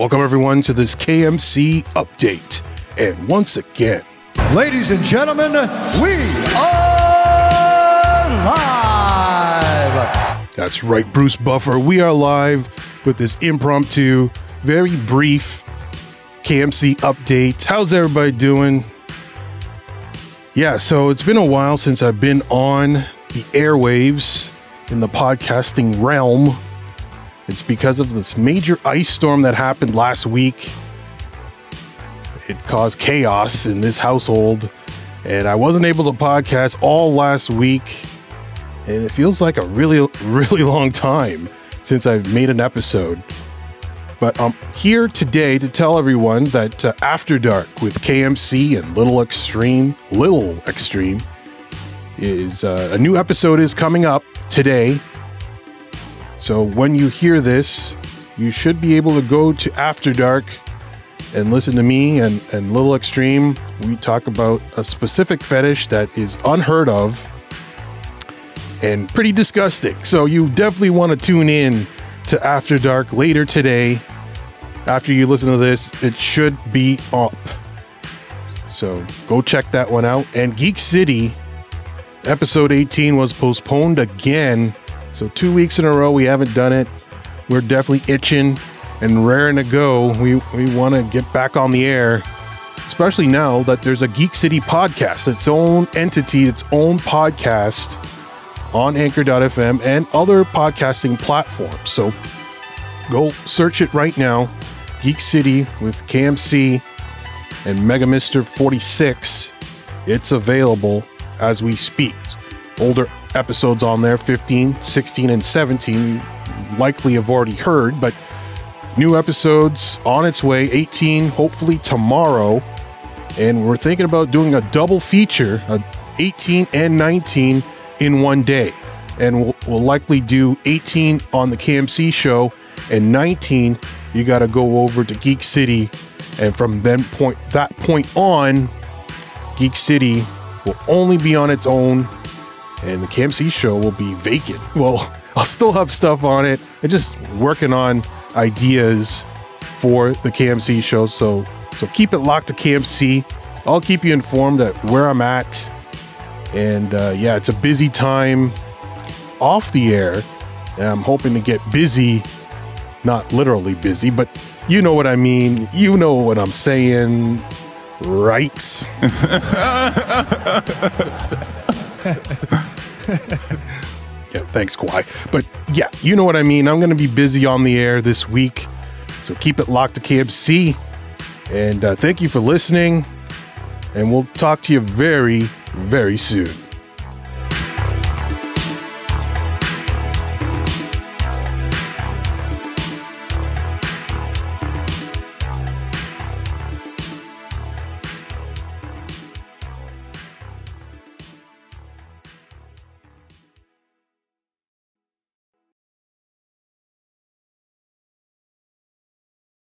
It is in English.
Welcome, everyone, to this KMC update. And once again, Ladies and gentlemen, we are live. that's right, Bruce Buffer. We are live with this impromptu, very brief KMC update. How's everybody doing? Yeah, so it's been a while since I've been on the airwaves in the podcasting realm. It's because of this major ice storm that happened last week. It caused chaos in this household, and I wasn't able to podcast all last week. And it feels like a really, really long time since I've made an episode. But I'm here today to tell everyone that uh, After Dark with KMC and Little Extreme, Little Extreme, is uh, a new episode is coming up today. So when you hear this, you should be able to go to After Dark and listen to me and, and Little Extreme. We talk about a specific fetish that is unheard of and pretty disgusting. So you definitely want to tune in to After Dark later today. After you listen to this, it should be up. So go check that one out. And Geek City episode 18 was postponed again. So two weeks in a row we haven't done it. We're definitely itching and raring to go. We we want to get back on the air, especially now that there's a Geek City podcast, its own entity, its own podcast on Anchor.fm and other podcasting platforms. So go search it right now. Geek City with KMC and Mega Mister 46. It's available as we speak. Older episodes on there 15, 16, and 17 you likely have already heard, but new episodes on its way 18 hopefully tomorrow. And we're thinking about doing a double feature a 18 and 19 in one day. And we'll, we'll likely do 18 on the kmc show and 19 you got to go over to geek city. And from then point that point on geek city will only be on its own and the kmc show will be vacant well i'll still have stuff on it and just working on ideas for the KMC show. So so keep it locked to KMC. I'll keep you informed at where I'm at. And uh, yeah, it's a busy time off the air. And I'm hoping to get busy, not literally busy, but you know what I mean. You know what I'm saying, right? Yeah, thanks, Kawhi. But yeah, you know what I mean. I'm going to be busy on the air this week. So keep it locked to KMC. And uh, thank you for listening. And we'll talk to you very, very soon.